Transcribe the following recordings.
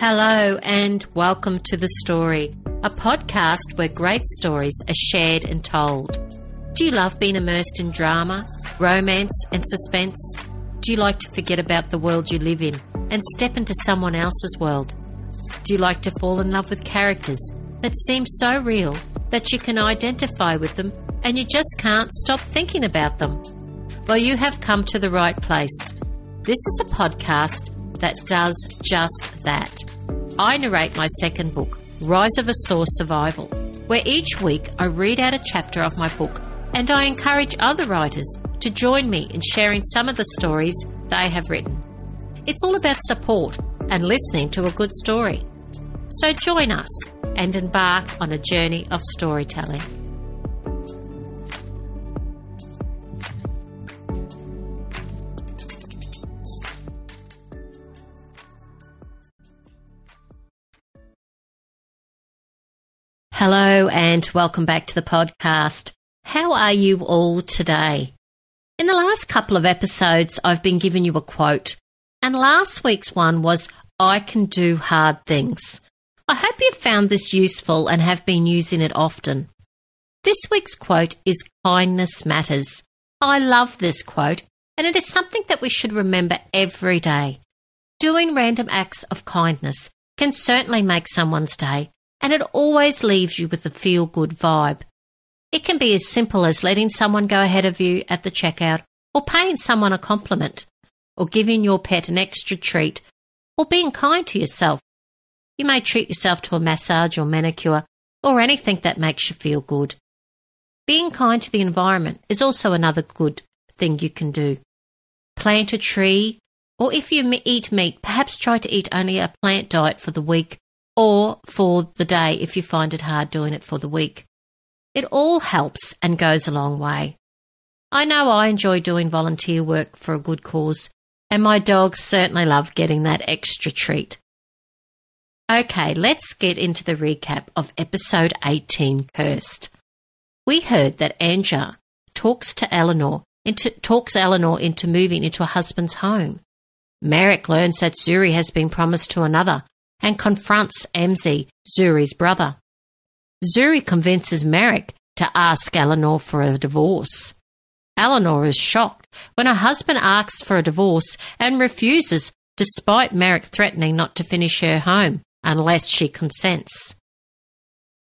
Hello, and welcome to The Story, a podcast where great stories are shared and told. Do you love being immersed in drama, romance, and suspense? Do you like to forget about the world you live in and step into someone else's world? Do you like to fall in love with characters that seem so real that you can identify with them and you just can't stop thinking about them? Well, you have come to the right place. This is a podcast that does just that. I narrate my second book, Rise of a Source Survival, where each week I read out a chapter of my book and I encourage other writers to join me in sharing some of the stories they have written. It's all about support and listening to a good story. So join us and embark on a journey of storytelling. Hello and welcome back to the podcast. How are you all today? In the last couple of episodes, I've been giving you a quote, and last week's one was I can do hard things. I hope you've found this useful and have been using it often. This week's quote is Kindness Matters. I love this quote, and it is something that we should remember every day. Doing random acts of kindness can certainly make someone's day and it always leaves you with a feel good vibe. It can be as simple as letting someone go ahead of you at the checkout, or paying someone a compliment, or giving your pet an extra treat, or being kind to yourself. You may treat yourself to a massage or manicure, or anything that makes you feel good. Being kind to the environment is also another good thing you can do. Plant a tree, or if you eat meat, perhaps try to eat only a plant diet for the week or for the day if you find it hard doing it for the week. It all helps and goes a long way. I know I enjoy doing volunteer work for a good cause, and my dogs certainly love getting that extra treat. Okay, let's get into the recap of episode 18 Cursed. We heard that Anja talks to Eleanor into, talks Eleanor into moving into a husband's home. Merek learns that Zuri has been promised to another and confronts Emzi, Zuri's brother. Zuri convinces Merek to ask Eleanor for a divorce. Eleanor is shocked when her husband asks for a divorce and refuses despite Merek threatening not to finish her home unless she consents.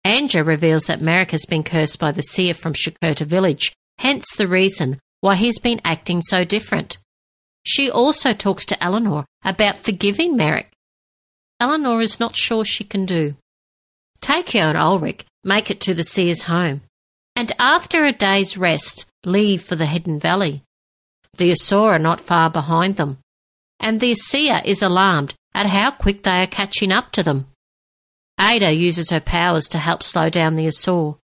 Anja reveals that Merek has been cursed by the seer from Shakurta village, hence the reason why he's been acting so different. She also talks to Eleanor about forgiving Merek Eleanor is not sure she can do. Takeo and Ulric make it to the seer's home, and after a day's rest, leave for the Hidden Valley. The Asura are not far behind them, and the seer is alarmed at how quick they are catching up to them. Ada uses her powers to help slow down the Asur,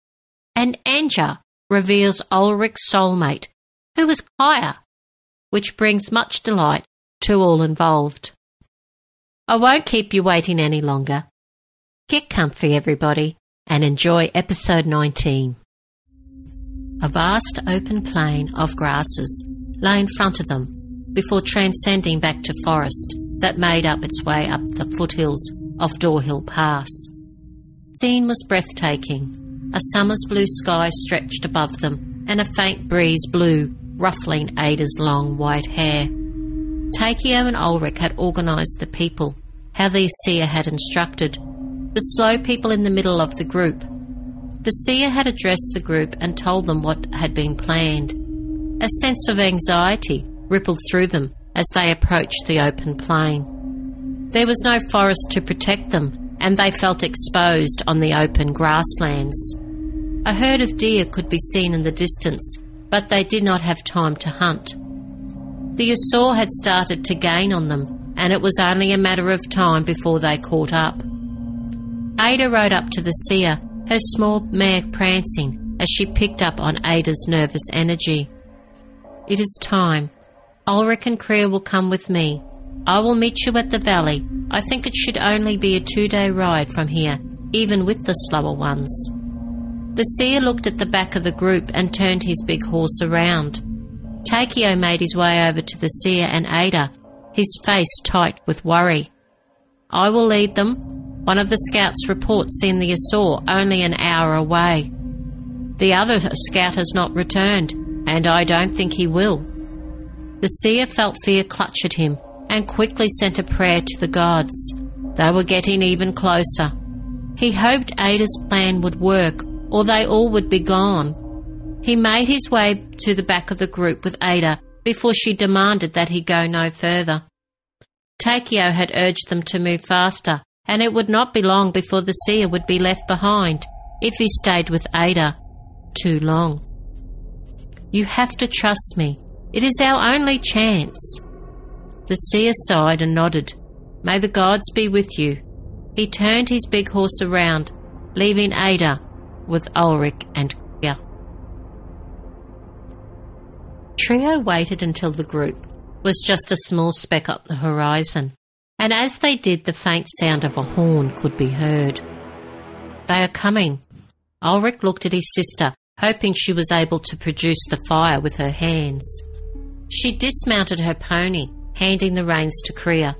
and Anja reveals Ulric's soulmate, who is Kaya, which brings much delight to all involved. I won't keep you waiting any longer. Get comfy, everybody, and enjoy episode 19. A vast open plain of grasses lay in front of them before transcending back to forest that made up its way up the foothills of Dorhill Pass. Scene was breathtaking. A summer's blue sky stretched above them, and a faint breeze blew, ruffling Ada's long white hair. Takeo and Ulric had organised the people, how the seer had instructed, the slow people in the middle of the group. The seer had addressed the group and told them what had been planned. A sense of anxiety rippled through them as they approached the open plain. There was no forest to protect them, and they felt exposed on the open grasslands. A herd of deer could be seen in the distance, but they did not have time to hunt. The Asur had started to gain on them, and it was only a matter of time before they caught up. Ada rode up to the seer, her small mare prancing as she picked up on Ada's nervous energy. It is time. Ulric and Krea will come with me. I will meet you at the valley. I think it should only be a two day ride from here, even with the slower ones. The seer looked at the back of the group and turned his big horse around. Takeo made his way over to the seer and Ada, his face tight with worry. I will lead them. One of the scouts reports seeing the Asur only an hour away. The other scout has not returned, and I don't think he will. The seer felt fear clutch at him and quickly sent a prayer to the gods. They were getting even closer. He hoped Ada's plan would work, or they all would be gone. He made his way to the back of the group with Ada before she demanded that he go no further. Takeo had urged them to move faster, and it would not be long before the seer would be left behind if he stayed with Ada too long. You have to trust me. It is our only chance. The seer sighed and nodded. May the gods be with you. He turned his big horse around, leaving Ada with Ulric and Trio waited until the group was just a small speck up the horizon, and as they did, the faint sound of a horn could be heard. They are coming. Ulric looked at his sister, hoping she was able to produce the fire with her hands. She dismounted her pony, handing the reins to Krea.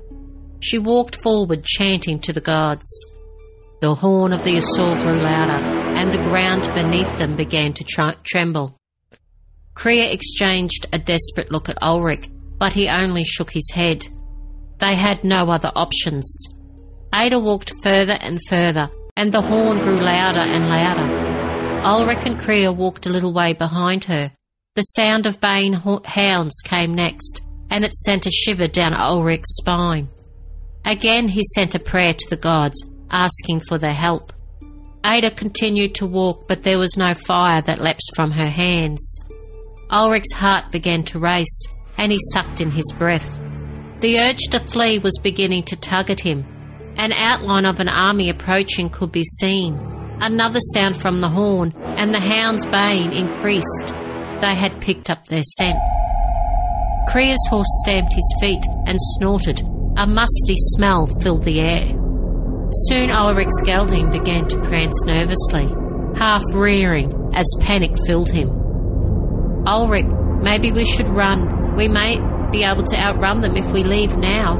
She walked forward, chanting to the gods. The horn of the Asur grew louder, and the ground beneath them began to tr- tremble. Krea exchanged a desperate look at Ulric, but he only shook his head. They had no other options. Ada walked further and further, and the horn grew louder and louder. Ulric and Krea walked a little way behind her. The sound of baying hounds came next, and it sent a shiver down Ulric's spine. Again he sent a prayer to the gods, asking for their help. Ada continued to walk, but there was no fire that leapt from her hands. Ulric's heart began to race, and he sucked in his breath. The urge to flee was beginning to tug at him. An outline of an army approaching could be seen. Another sound from the horn, and the hounds' baying increased. They had picked up their scent. Krea's horse stamped his feet and snorted. A musty smell filled the air. Soon Ulric's gelding began to prance nervously, half rearing as panic filled him. Ulric, maybe we should run, we may be able to outrun them if we leave now,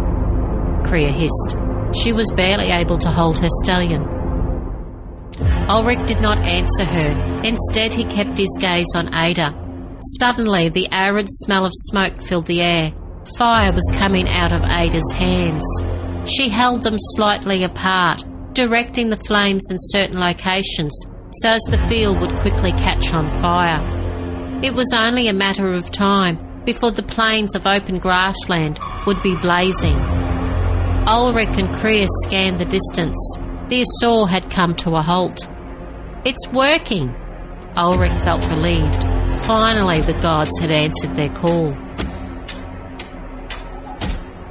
Krea hissed. She was barely able to hold her stallion. Ulric did not answer her. Instead, he kept his gaze on Ada. Suddenly, the arid smell of smoke filled the air. Fire was coming out of Ada's hands. She held them slightly apart, directing the flames in certain locations so as the field would quickly catch on fire. It was only a matter of time before the plains of open grassland would be blazing. Ulric and Krea scanned the distance. The Asur had come to a halt. It's working! Ulric felt relieved. Finally, the gods had answered their call.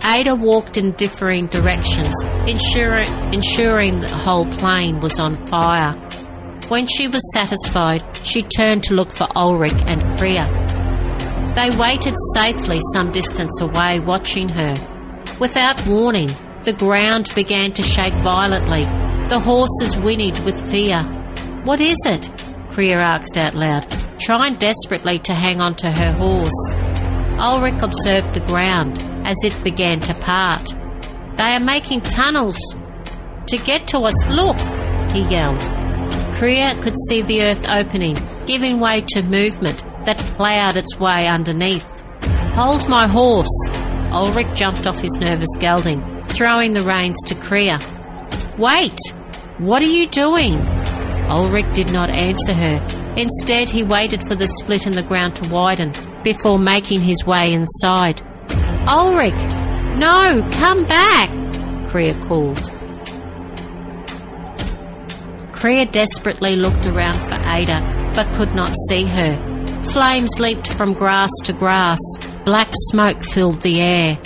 Ada walked in differing directions, ensuring, ensuring the whole plain was on fire. When she was satisfied, she turned to look for Ulric and Krea. They waited safely some distance away, watching her. Without warning, the ground began to shake violently. The horses whinnied with fear. What is it? Krea asked out loud, trying desperately to hang on to her horse. Ulric observed the ground as it began to part. They are making tunnels. To get to us, look, he yelled. Krea could see the earth opening, giving way to movement that ploughed its way underneath. Hold my horse! Ulric jumped off his nervous gelding, throwing the reins to Krea. Wait! What are you doing? Ulric did not answer her. Instead, he waited for the split in the ground to widen before making his way inside. Ulric! No! Come back! Krea called. Krea desperately looked around for Ada, but could not see her. Flames leaped from grass to grass. Black smoke filled the air.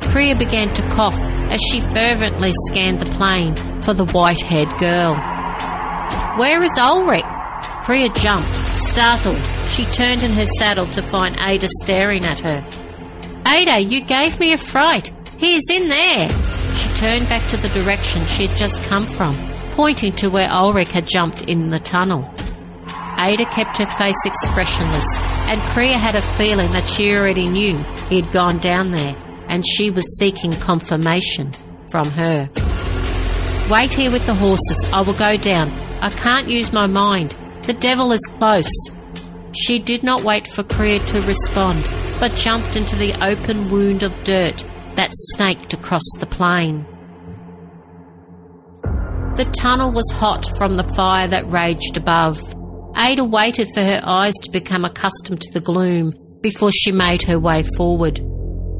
Krea began to cough as she fervently scanned the plain for the white haired girl. Where is Ulric? Krea jumped, startled. She turned in her saddle to find Ada staring at her. Ada, you gave me a fright. He is in there. She turned back to the direction she had just come from, pointing to where Ulric had jumped in the tunnel. Ada kept her face expressionless, and Krea had a feeling that she already knew he had gone down there, and she was seeking confirmation from her. Wait here with the horses. I will go down. I can't use my mind. The devil is close. She did not wait for Krea to respond, but jumped into the open wound of dirt that snaked across the plain. The tunnel was hot from the fire that raged above. Ada waited for her eyes to become accustomed to the gloom before she made her way forward.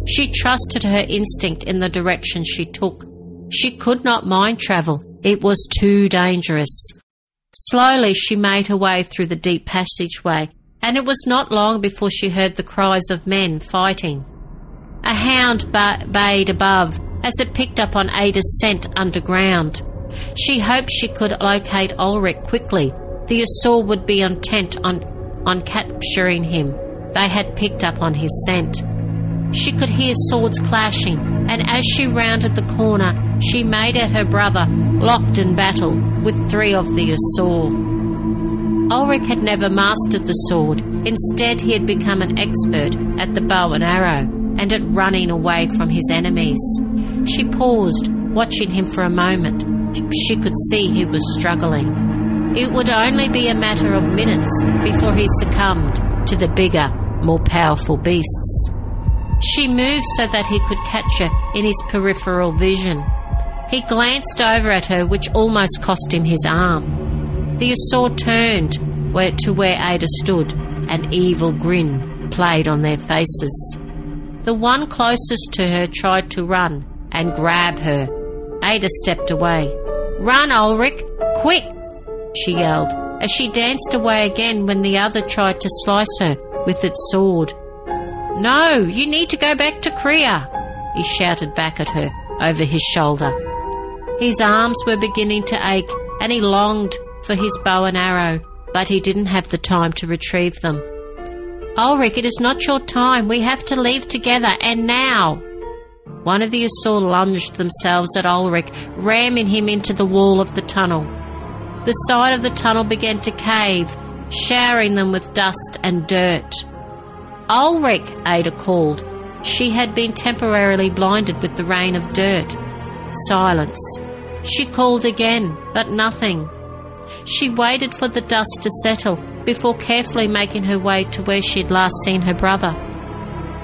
She trusted her instinct in the direction she took. She could not mind travel. It was too dangerous. Slowly she made her way through the deep passageway, and it was not long before she heard the cries of men fighting. A hound ba- bayed above as it picked up on Ada's scent underground. She hoped she could locate Ulric quickly. The Asur would be intent on, on capturing him. They had picked up on his scent. She could hear swords clashing, and as she rounded the corner, she made at her brother locked in battle with three of the Asur. Ulric had never mastered the sword. Instead, he had become an expert at the bow and arrow and at running away from his enemies. She paused, watching him for a moment. She could see he was struggling. It would only be a matter of minutes before he succumbed to the bigger, more powerful beasts. She moved so that he could catch her in his peripheral vision. He glanced over at her, which almost cost him his arm. The Asur turned where, to where Ada stood. An evil grin played on their faces. The one closest to her tried to run and grab her. Ada stepped away. Run, Ulric! Quick! she yelled as she danced away again when the other tried to slice her with its sword. No, you need to go back to Krea, he shouted back at her over his shoulder. His arms were beginning to ache and he longed for his bow and arrow, but he didn't have the time to retrieve them. Ulric, it is not your time. We have to leave together, and now. One of the Asur lunged themselves at Ulric, ramming him into the wall of the tunnel. The side of the tunnel began to cave, showering them with dust and dirt. Ulric, Ada called. She had been temporarily blinded with the rain of dirt. Silence. She called again, but nothing. She waited for the dust to settle before carefully making her way to where she had last seen her brother.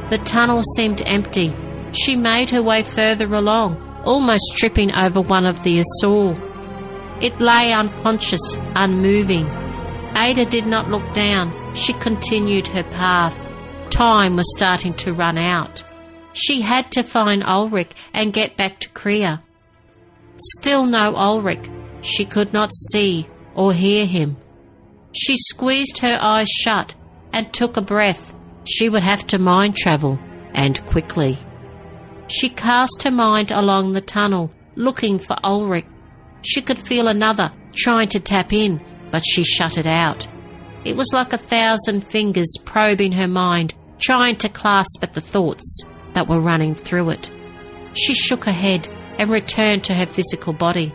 The tunnel seemed empty. She made her way further along, almost tripping over one of the Asur. It lay unconscious, unmoving. Ada did not look down. She continued her path. Time was starting to run out. She had to find Ulric and get back to Krea. Still no Ulric. She could not see or hear him. She squeezed her eyes shut and took a breath. She would have to mind travel, and quickly. She cast her mind along the tunnel, looking for Ulric. She could feel another trying to tap in, but she shut it out. It was like a thousand fingers probing her mind, trying to clasp at the thoughts that were running through it. She shook her head and returned to her physical body.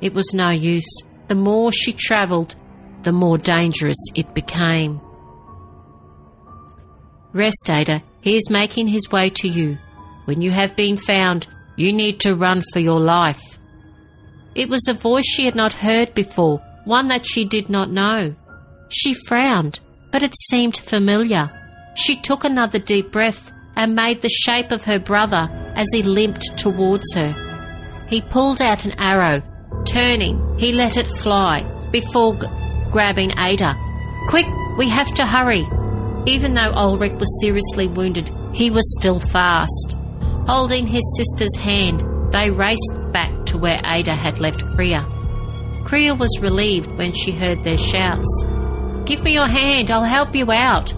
It was no use. The more she travelled, the more dangerous it became. Rest. He is making his way to you. When you have been found, you need to run for your life. It was a voice she had not heard before, one that she did not know. She frowned, but it seemed familiar. She took another deep breath and made the shape of her brother as he limped towards her. He pulled out an arrow Turning, he let it fly before g- grabbing Ada. Quick, we have to hurry. Even though Ulric was seriously wounded, he was still fast. Holding his sister's hand, they raced back to where Ada had left Krea. Krea was relieved when she heard their shouts. Give me your hand, I'll help you out.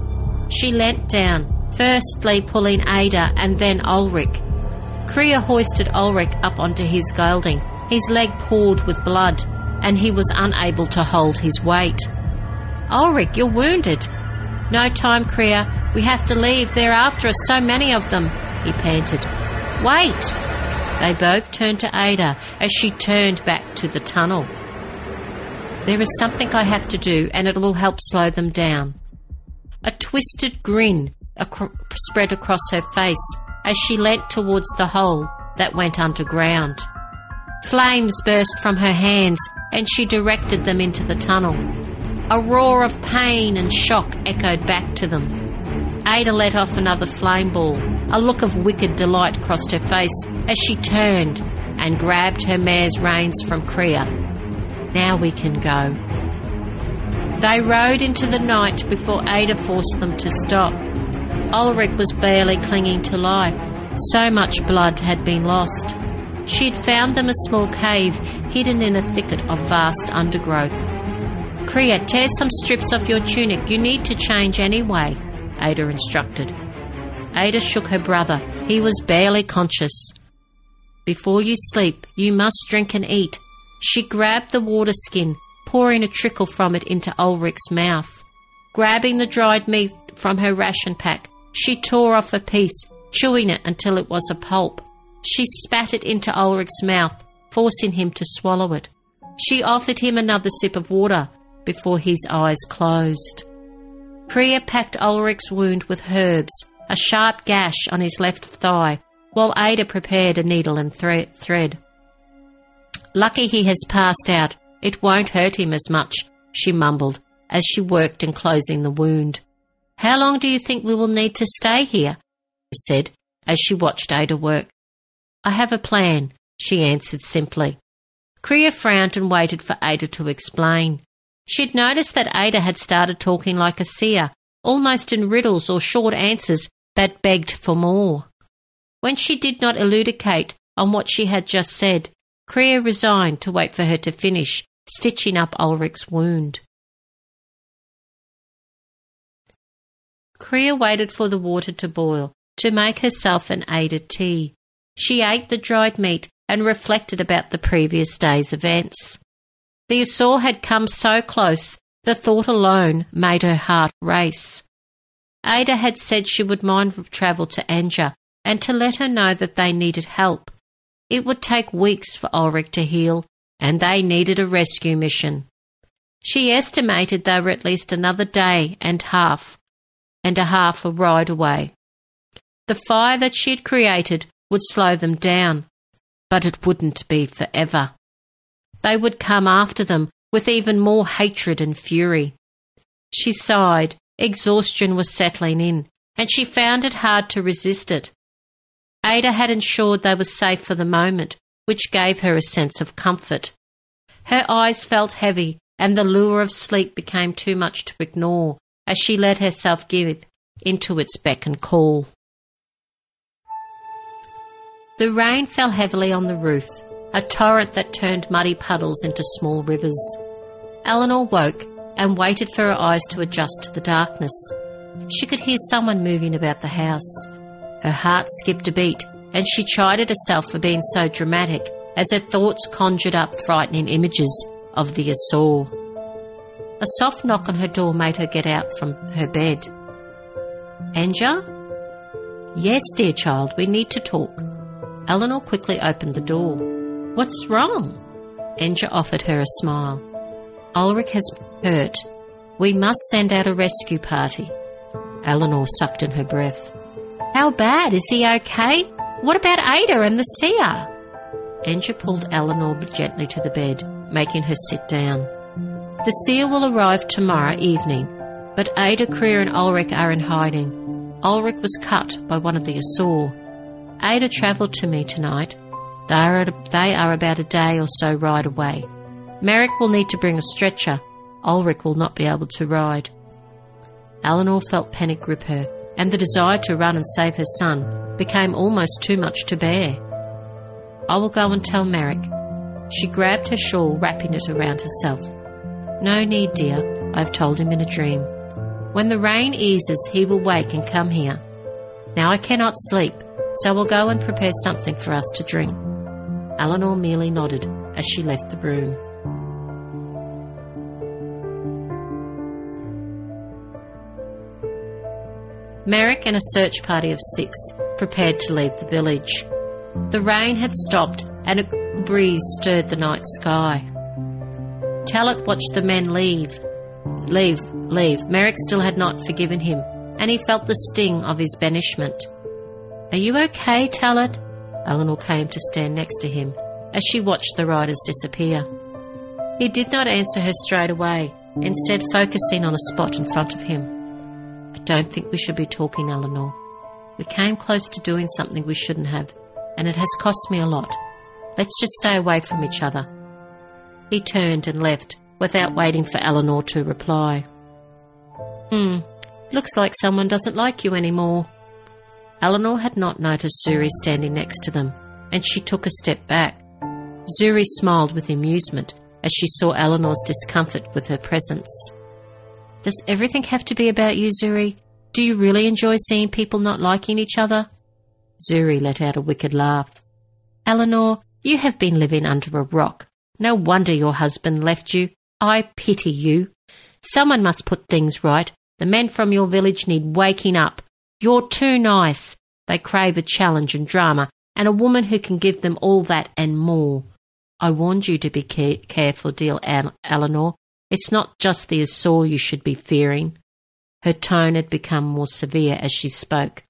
She leant down, firstly pulling Ada and then Ulric. Krea hoisted Ulric up onto his gelding his leg poured with blood, and he was unable to hold his weight. Ulric, you're wounded. No time, Krea. We have to leave. They're after us, so many of them, he panted. Wait! They both turned to Ada as she turned back to the tunnel. There is something I have to do, and it will help slow them down. A twisted grin ac- spread across her face as she leant towards the hole that went underground. Flames burst from her hands and she directed them into the tunnel. A roar of pain and shock echoed back to them. Ada let off another flame ball. A look of wicked delight crossed her face as she turned and grabbed her mare's reins from Krea. Now we can go. They rode into the night before Ada forced them to stop. Ulric was barely clinging to life. So much blood had been lost. She had found them a small cave hidden in a thicket of vast undergrowth. Krea, tear some strips off your tunic. You need to change anyway, Ada instructed. Ada shook her brother. He was barely conscious. Before you sleep, you must drink and eat. She grabbed the water skin, pouring a trickle from it into Ulric's mouth. Grabbing the dried meat from her ration pack, she tore off a piece, chewing it until it was a pulp. She spat it into Ulric's mouth, forcing him to swallow it. She offered him another sip of water before his eyes closed. Krea packed Ulric's wound with herbs, a sharp gash on his left thigh, while Ada prepared a needle and thre- thread. Lucky he has passed out. It won't hurt him as much, she mumbled as she worked in closing the wound. How long do you think we will need to stay here? She said as she watched Ada work. I have a plan, she answered simply. Krea frowned and waited for Ada to explain. She'd noticed that Ada had started talking like a seer, almost in riddles or short answers that begged for more. When she did not elucidate on what she had just said, Krea resigned to wait for her to finish, stitching up Ulric's wound. Krea waited for the water to boil to make herself an Ada tea. She ate the dried meat and reflected about the previous day's events. The Asur had come so close, the thought alone made her heart race. Ada had said she would mind travel to Anja and to let her know that they needed help. It would take weeks for Ulric to heal, and they needed a rescue mission. She estimated they were at least another day and half, and a half a ride away. The fire that she had created would slow them down, but it wouldn't be forever. They would come after them with even more hatred and fury. She sighed. Exhaustion was settling in, and she found it hard to resist it. Ada had ensured they were safe for the moment, which gave her a sense of comfort. Her eyes felt heavy, and the lure of sleep became too much to ignore as she let herself give into its beck and call. The rain fell heavily on the roof, a torrent that turned muddy puddles into small rivers. Eleanor woke and waited for her eyes to adjust to the darkness. She could hear someone moving about the house. Her heart skipped a beat, and she chided herself for being so dramatic as her thoughts conjured up frightening images of the Asur. A soft knock on her door made her get out from her bed. Anja? Yes, dear child, we need to talk. Eleanor quickly opened the door. What's wrong? Anja offered her a smile. Ulric has hurt. We must send out a rescue party. Eleanor sucked in her breath. How bad? Is he okay? What about Ada and the seer? Anja pulled Eleanor gently to the bed, making her sit down. The seer will arrive tomorrow evening, but Ada, Krea, and Ulric are in hiding. Ulric was cut by one of the Asur. Ada travelled to me tonight. They are, they are about a day or so ride away. Merek will need to bring a stretcher. Ulric will not be able to ride. Eleanor felt panic grip her, and the desire to run and save her son became almost too much to bear. I will go and tell Merek. She grabbed her shawl, wrapping it around herself. No need, dear. I have told him in a dream. When the rain eases, he will wake and come here. Now I cannot sleep, so we'll go and prepare something for us to drink. Eleanor merely nodded as she left the room. Merek and a search party of six prepared to leave the village. The rain had stopped and a breeze stirred the night sky. Talit watched the men leave. Leave, leave. Merek still had not forgiven him, and he felt the sting of his banishment. Are you okay, Talit? Eleanor came to stand next to him. as she watched the riders disappear. He did not answer her straight away, instead, focusing on a spot in front of him. I don't think we should be talking, Eleanor. We came close to doing something we shouldn't have, and it has cost me a lot. Let's just stay away from each other. He turned and left without waiting for Eleanor to reply. Hmm, looks like someone doesn't like you anymore. Eleanor had not noticed Zuri standing next to them, and she took a step back. Zuri smiled with amusement as she saw Eleanor's discomfort with her presence. Does everything have to be about you, Zuri? Do you really enjoy seeing people not liking each other? Zuri let out a wicked laugh. Eleanor, you have been living under a rock. No wonder your husband left you. I pity you. Someone must put things right. The men from your village need waking up. You're too nice. They crave a challenge and drama, and a woman who can give them all that and more. I warned you to be care- careful, dear Eleanor. It's not just the Asur you should be fearing. Her tone had become more severe as she spoke.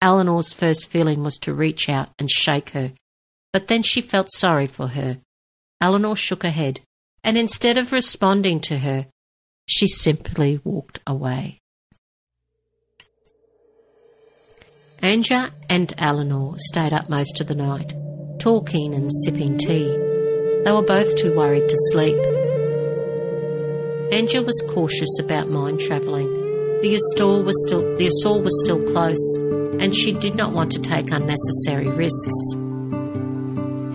Eleanor's first feeling was to reach out and shake her, but then she felt sorry for her. Eleanor shook her head, and instead of responding to her, she simply walked away. Anja and Eleanor stayed up most of the night, talking and sipping tea. They were both too worried to sleep. Anja was cautious about mind travelling. The Asur was still the Asur was still close, and she did not want to take unnecessary risks.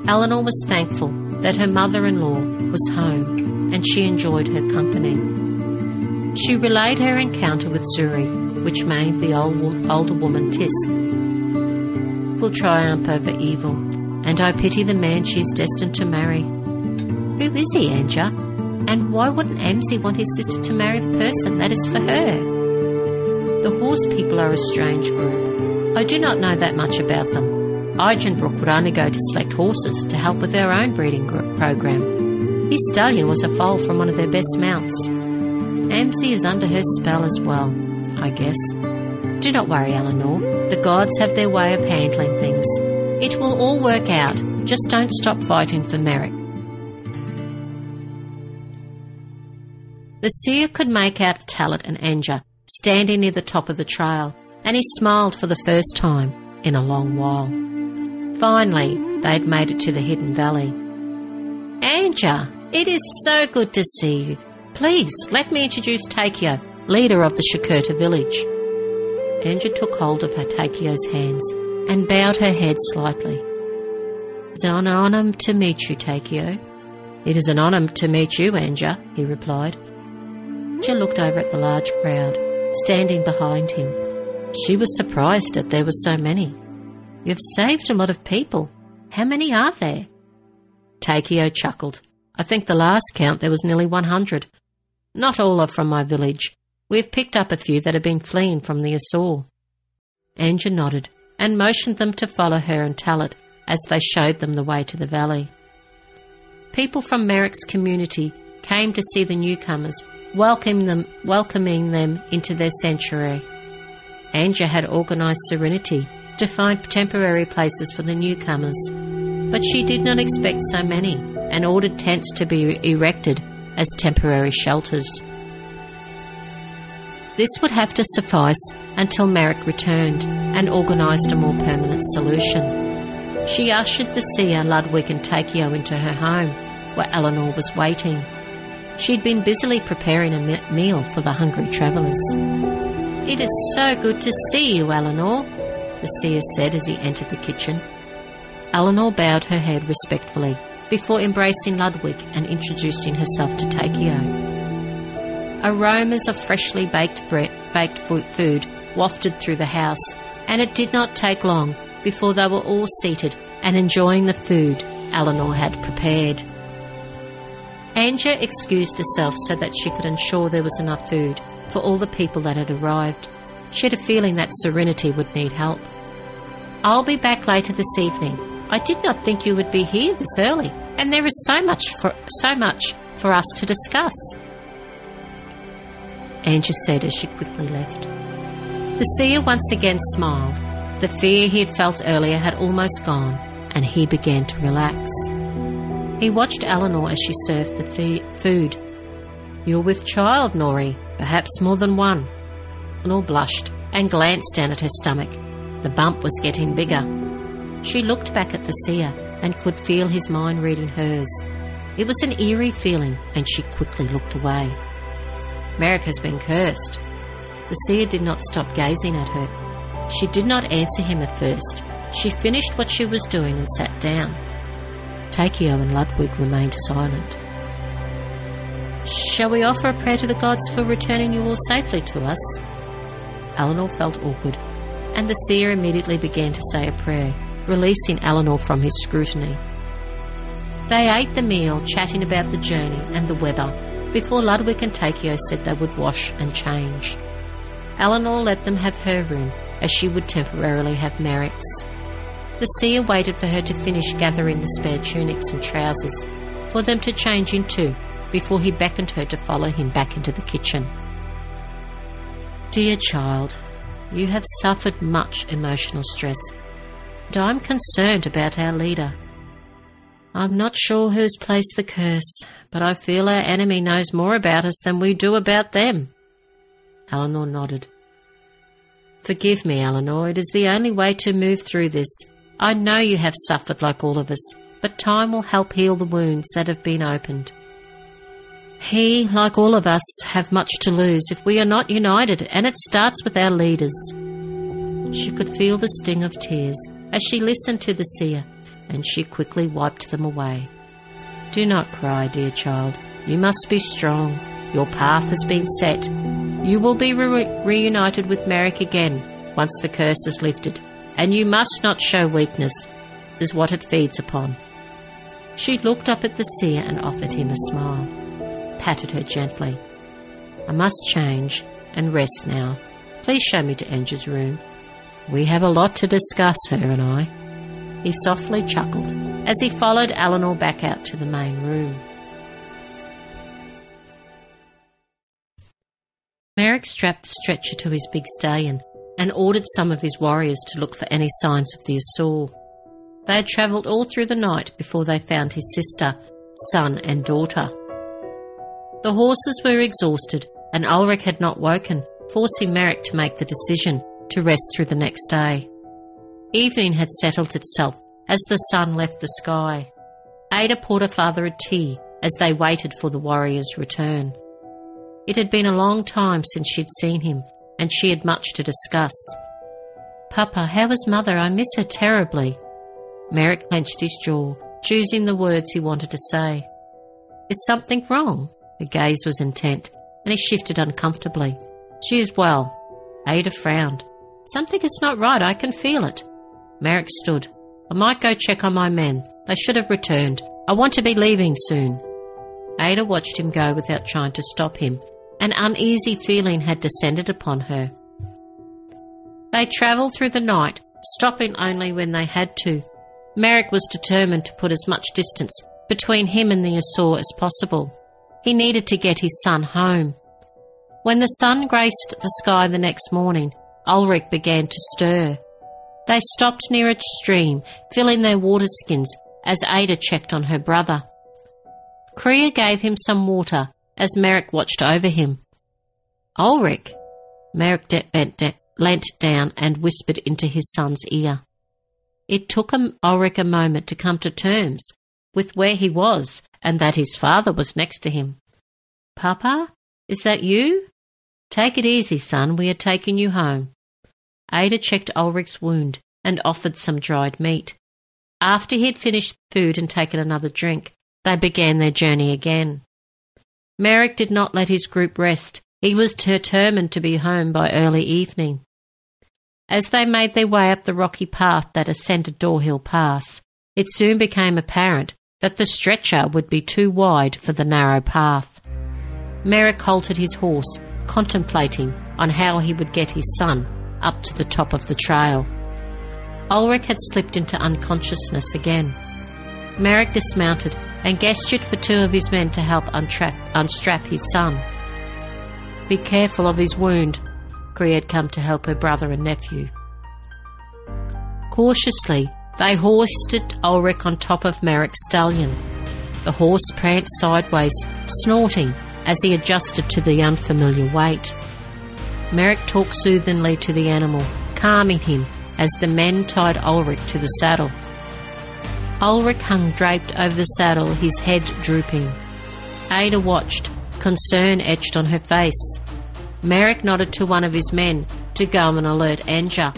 Eleanor was thankful that her mother-in-law was home, and she enjoyed her company. She relayed her encounter with Zuri, which made the old, older woman tisk. Will triumph over evil, and I pity the man she is destined to marry. Who is he, Anja? And why wouldn't Amzi want his sister to marry the person that is for her? The horse people are a strange group. I do not know that much about them. Igenbrook would only go to select horses to help with their own breeding program. His stallion was a foal from one of their best mounts. Amzi is under her spell as well, I guess. Do not worry, Eleanor. The gods have their way of handling things. It will all work out. Just don't stop fighting for Merek. The seer could make out Talit and Anja standing near the top of the trail, and he smiled for the first time in a long while. Finally, they'd made it to the hidden valley. Anja, it is so good to see you. Please, let me introduce Takeo, leader of the Shakurta village. Anja took hold of her Takeo's hands and bowed her head slightly. It's an honour to meet you, Takeo. It is an honour to meet you, Anja, he replied. Anja looked over at the large crowd, standing behind him. She was surprised that there were so many. You have saved a lot of people. How many are there? Takeo chuckled. I think the last count there was nearly 100. Not all are from my village. We've picked up a few that have been fleeing from the Asur. Anja nodded and motioned them to follow her and Talit as they showed them the way to the valley. People from Merek's community came to see the newcomers welcoming them, welcoming them into their sanctuary. Anja had organised Serenity to find temporary places for the newcomers, but she did not expect so many and ordered tents to be erected as temporary shelters. This would have to suffice until Merek returned and organised a more permanent solution. She ushered the seer, Ludwig, and Takeo into her home, where Eleanor was waiting. She'd been busily preparing a meal for the hungry travellers. It is so good to see you, Eleanor, the seer said as he entered the kitchen. Eleanor bowed her head respectfully before embracing Ludwig and introducing herself to Takeo. Aromas of freshly baked, bread, baked food wafted through the house, and it did not take long before they were all seated and enjoying the food Eleanor had prepared. Anja excused herself so that she could ensure there was enough food for all the people that had arrived. She had a feeling that Serenity would need help. I'll be back later this evening. I did not think you would be here this early, and there is so much for so much for us to discuss. Anja said as she quickly left. The seer once again smiled. The fear he had felt earlier had almost gone, and he began to relax. He watched Eleanor as she served the food. You're with child, Nori, perhaps more than one. Eleanor blushed and glanced down at her stomach. The bump was getting bigger. She looked back at the seer and could feel his mind reading hers. It was an eerie feeling, and she quickly looked away. Merek has been cursed. The seer did not stop gazing at her. She did not answer him at first. She finished what she was doing and sat down. Takeo and Ludwig remained silent. Shall we offer a prayer to the gods for returning you all safely to us? Eleanor felt awkward, and the seer immediately began to say a prayer, releasing Eleanor from his scrutiny. They ate the meal, chatting about the journey and the weather, before Ludwig and Takeo said they would wash and change. Eleanor let them have her room, as she would temporarily have Merek's. The seer waited for her to finish gathering the spare tunics and trousers for them to change into before he beckoned her to follow him back into the kitchen. Dear child, you have suffered much emotional stress, and I'm concerned about our leader. I'm not sure who's placed the curse, but I feel our enemy knows more about us than we do about them. Eleanor nodded. Forgive me, Eleanor, it is the only way to move through this. I know you have suffered like all of us, but time will help heal the wounds that have been opened. He, like all of us, have much to lose if we are not united, and it starts with our leaders. She could feel the sting of tears as she listened to the seer, and she quickly wiped them away. Do not cry, dear child. You must be strong. Your path has been set. You will be re- reunited with Merek again once the curse is lifted, and you must not show weakness. Is what it feeds upon. She looked up at the seer and offered him a smile patted her gently. I must change and rest now. Please show me to Anja's room. We have a lot to discuss, her and I. He softly chuckled as he followed Eleanor back out to the main room. Merek strapped the stretcher to his big stallion and ordered some of his warriors to look for any signs of the Asur. They had travelled all through the night before they found his sister, son, and daughter. The horses were exhausted, and Ulric had not woken, forcing Merek to make the decision to rest through the next day. Evening had settled itself as the sun left the sky. Ada poured her father a tea as they waited for the warrior's return. It had been a long time since she'd seen him, and she had much to discuss. Papa, how is mother? I miss her terribly. Merek clenched his jaw, choosing the words he wanted to say. Is something wrong? Her gaze was intent, and he shifted uncomfortably. She is well. Ada frowned. Something is not right, I can feel it. Merek stood. I might go check on my men. They should have returned. I want to be leaving soon. Ada watched him go without trying to stop him. An uneasy feeling had descended upon her. They travelled through the night, stopping only when they had to. Merek was determined to put as much distance between him and the Asur as possible. He needed to get his son home. When the sun graced the sky the next morning, Ulric began to stir. They stopped near a stream, filling their water skins as Ada checked on her brother. Krea gave him some water as Merek watched over him. Ulric, Merek de- bent de- leant down and whispered into his son's ear. It took him, Ulric a moment to come to terms with where he was and that his father was next to him. Papa, is that you? Take it easy, son. We are taking you home. Ada checked Ulric's wound and offered some dried meat. After he had finished food and taken another drink, they began their journey again. Merek did not let his group rest. He was determined to be home by early evening. As they made their way up the rocky path that ascended Dorhill Pass, it soon became apparent that the stretcher would be too wide for the narrow path. Merek halted his horse, contemplating on how he would get his son up to the top of the trail. Ulric had slipped into unconsciousness again. Merek dismounted and gestured for two of his men to help untrap, unstrap his son. Be careful of his wound, Krea had come to help her brother and nephew. Cautiously, they hoisted Ulric on top of Merek's stallion. The horse pranced sideways, snorting as he adjusted to the unfamiliar weight. Merek talked soothingly to the animal, calming him as the men tied Ulric to the saddle. Ulric hung draped over the saddle, his head drooping. Ada watched, concern etched on her face. Merek nodded to one of his men to go and alert Anja.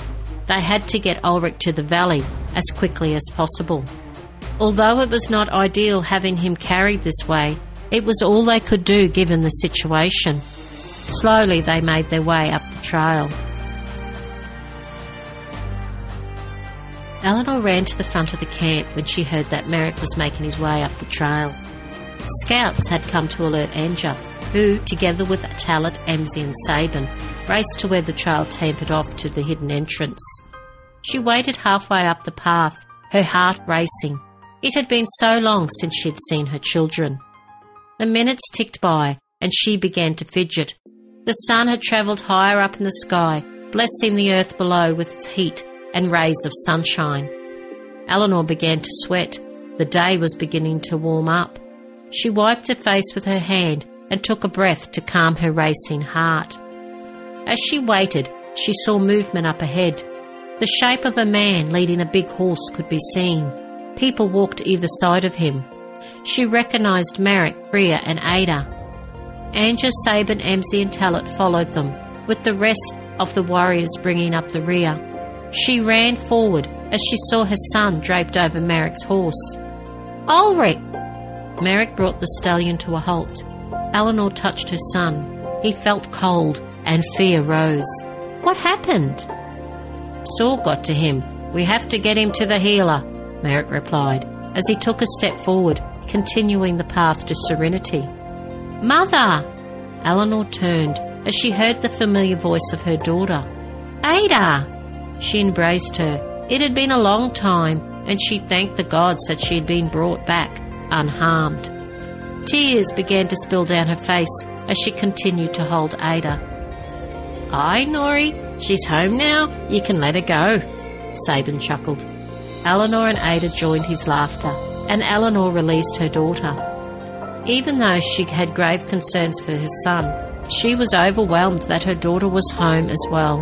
They had to get Ulric to the valley as quickly as possible. Although it was not ideal having him carried this way, it was all they could do given the situation. Slowly they made their way up the trail. Eleanor ran to the front of the camp when she heard that Merek was making his way up the trail. Scouts had come to alert Anja, who, together with Talit, Emsy, and Sabin, raced to where the trail tapered off to the hidden entrance. She waited halfway up the path, her heart racing. It had been so long since she had seen her children. The minutes ticked by, and she began to fidget. The sun had travelled higher up in the sky, blessing the earth below with its heat and rays of sunshine. Eleanor began to sweat. The day was beginning to warm up. She wiped her face with her hand and took a breath to calm her racing heart. As she waited, she saw movement up ahead. The shape of a man leading a big horse could be seen. People walked either side of him. She recognised Merek, Krea, and Ada. Anja, Sabin, Emsy, and Talit followed them, with the rest of the warriors bringing up the rear. She ran forward as she saw her son draped over Merek's horse. Ulric! Merek brought the stallion to a halt. Eleanor touched her son. He felt cold and fear rose. What happened? Saul got to him. We have to get him to the healer, Merek replied, as he took a step forward, continuing the path to serenity. Mother! Eleanor turned as she heard the familiar voice of her daughter. Ada! She embraced her. It had been a long time, and she thanked the gods that she had been brought back unharmed. Tears began to spill down her face as she continued to hold Ada. Aye, Nori, she's home now. You can let her go, Sabin chuckled. Eleanor and Ada joined his laughter, and Eleanor released her daughter. Even though she had grave concerns for her son, she was overwhelmed that her daughter was home as well.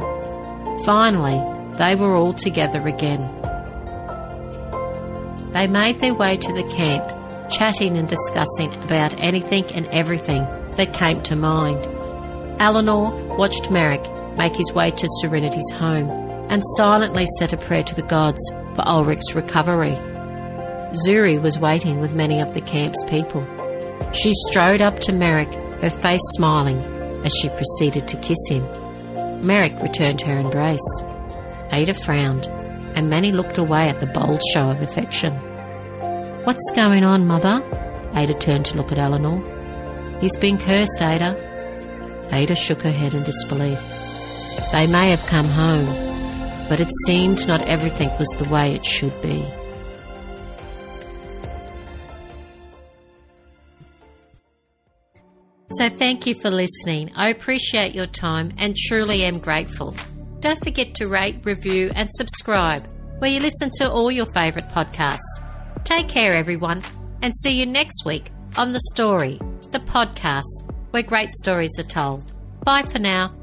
Finally, they were all together again. They made their way to the camp, chatting and discussing about anything and everything that came to mind. Eleanor watched Merek make his way to Serenity's home and silently said a prayer to the gods for Ulric's recovery. Zuri was waiting with many of the camp's people. She strode up to Merek, her face smiling, as she proceeded to kiss him. Merek returned her embrace. Ada frowned, and Manny looked away at the bold show of affection. What's going on, Mother? Ada turned to look at Eleanor. He's been cursed, Ada. Ada shook her head in disbelief. They may have come home, but it seemed not everything was the way it should be. So, thank you for listening. I appreciate your time and truly am grateful. Don't forget to rate, review, and subscribe where you listen to all your favourite podcasts. Take care, everyone, and see you next week on The Story, the podcast where great stories are told. Bye for now.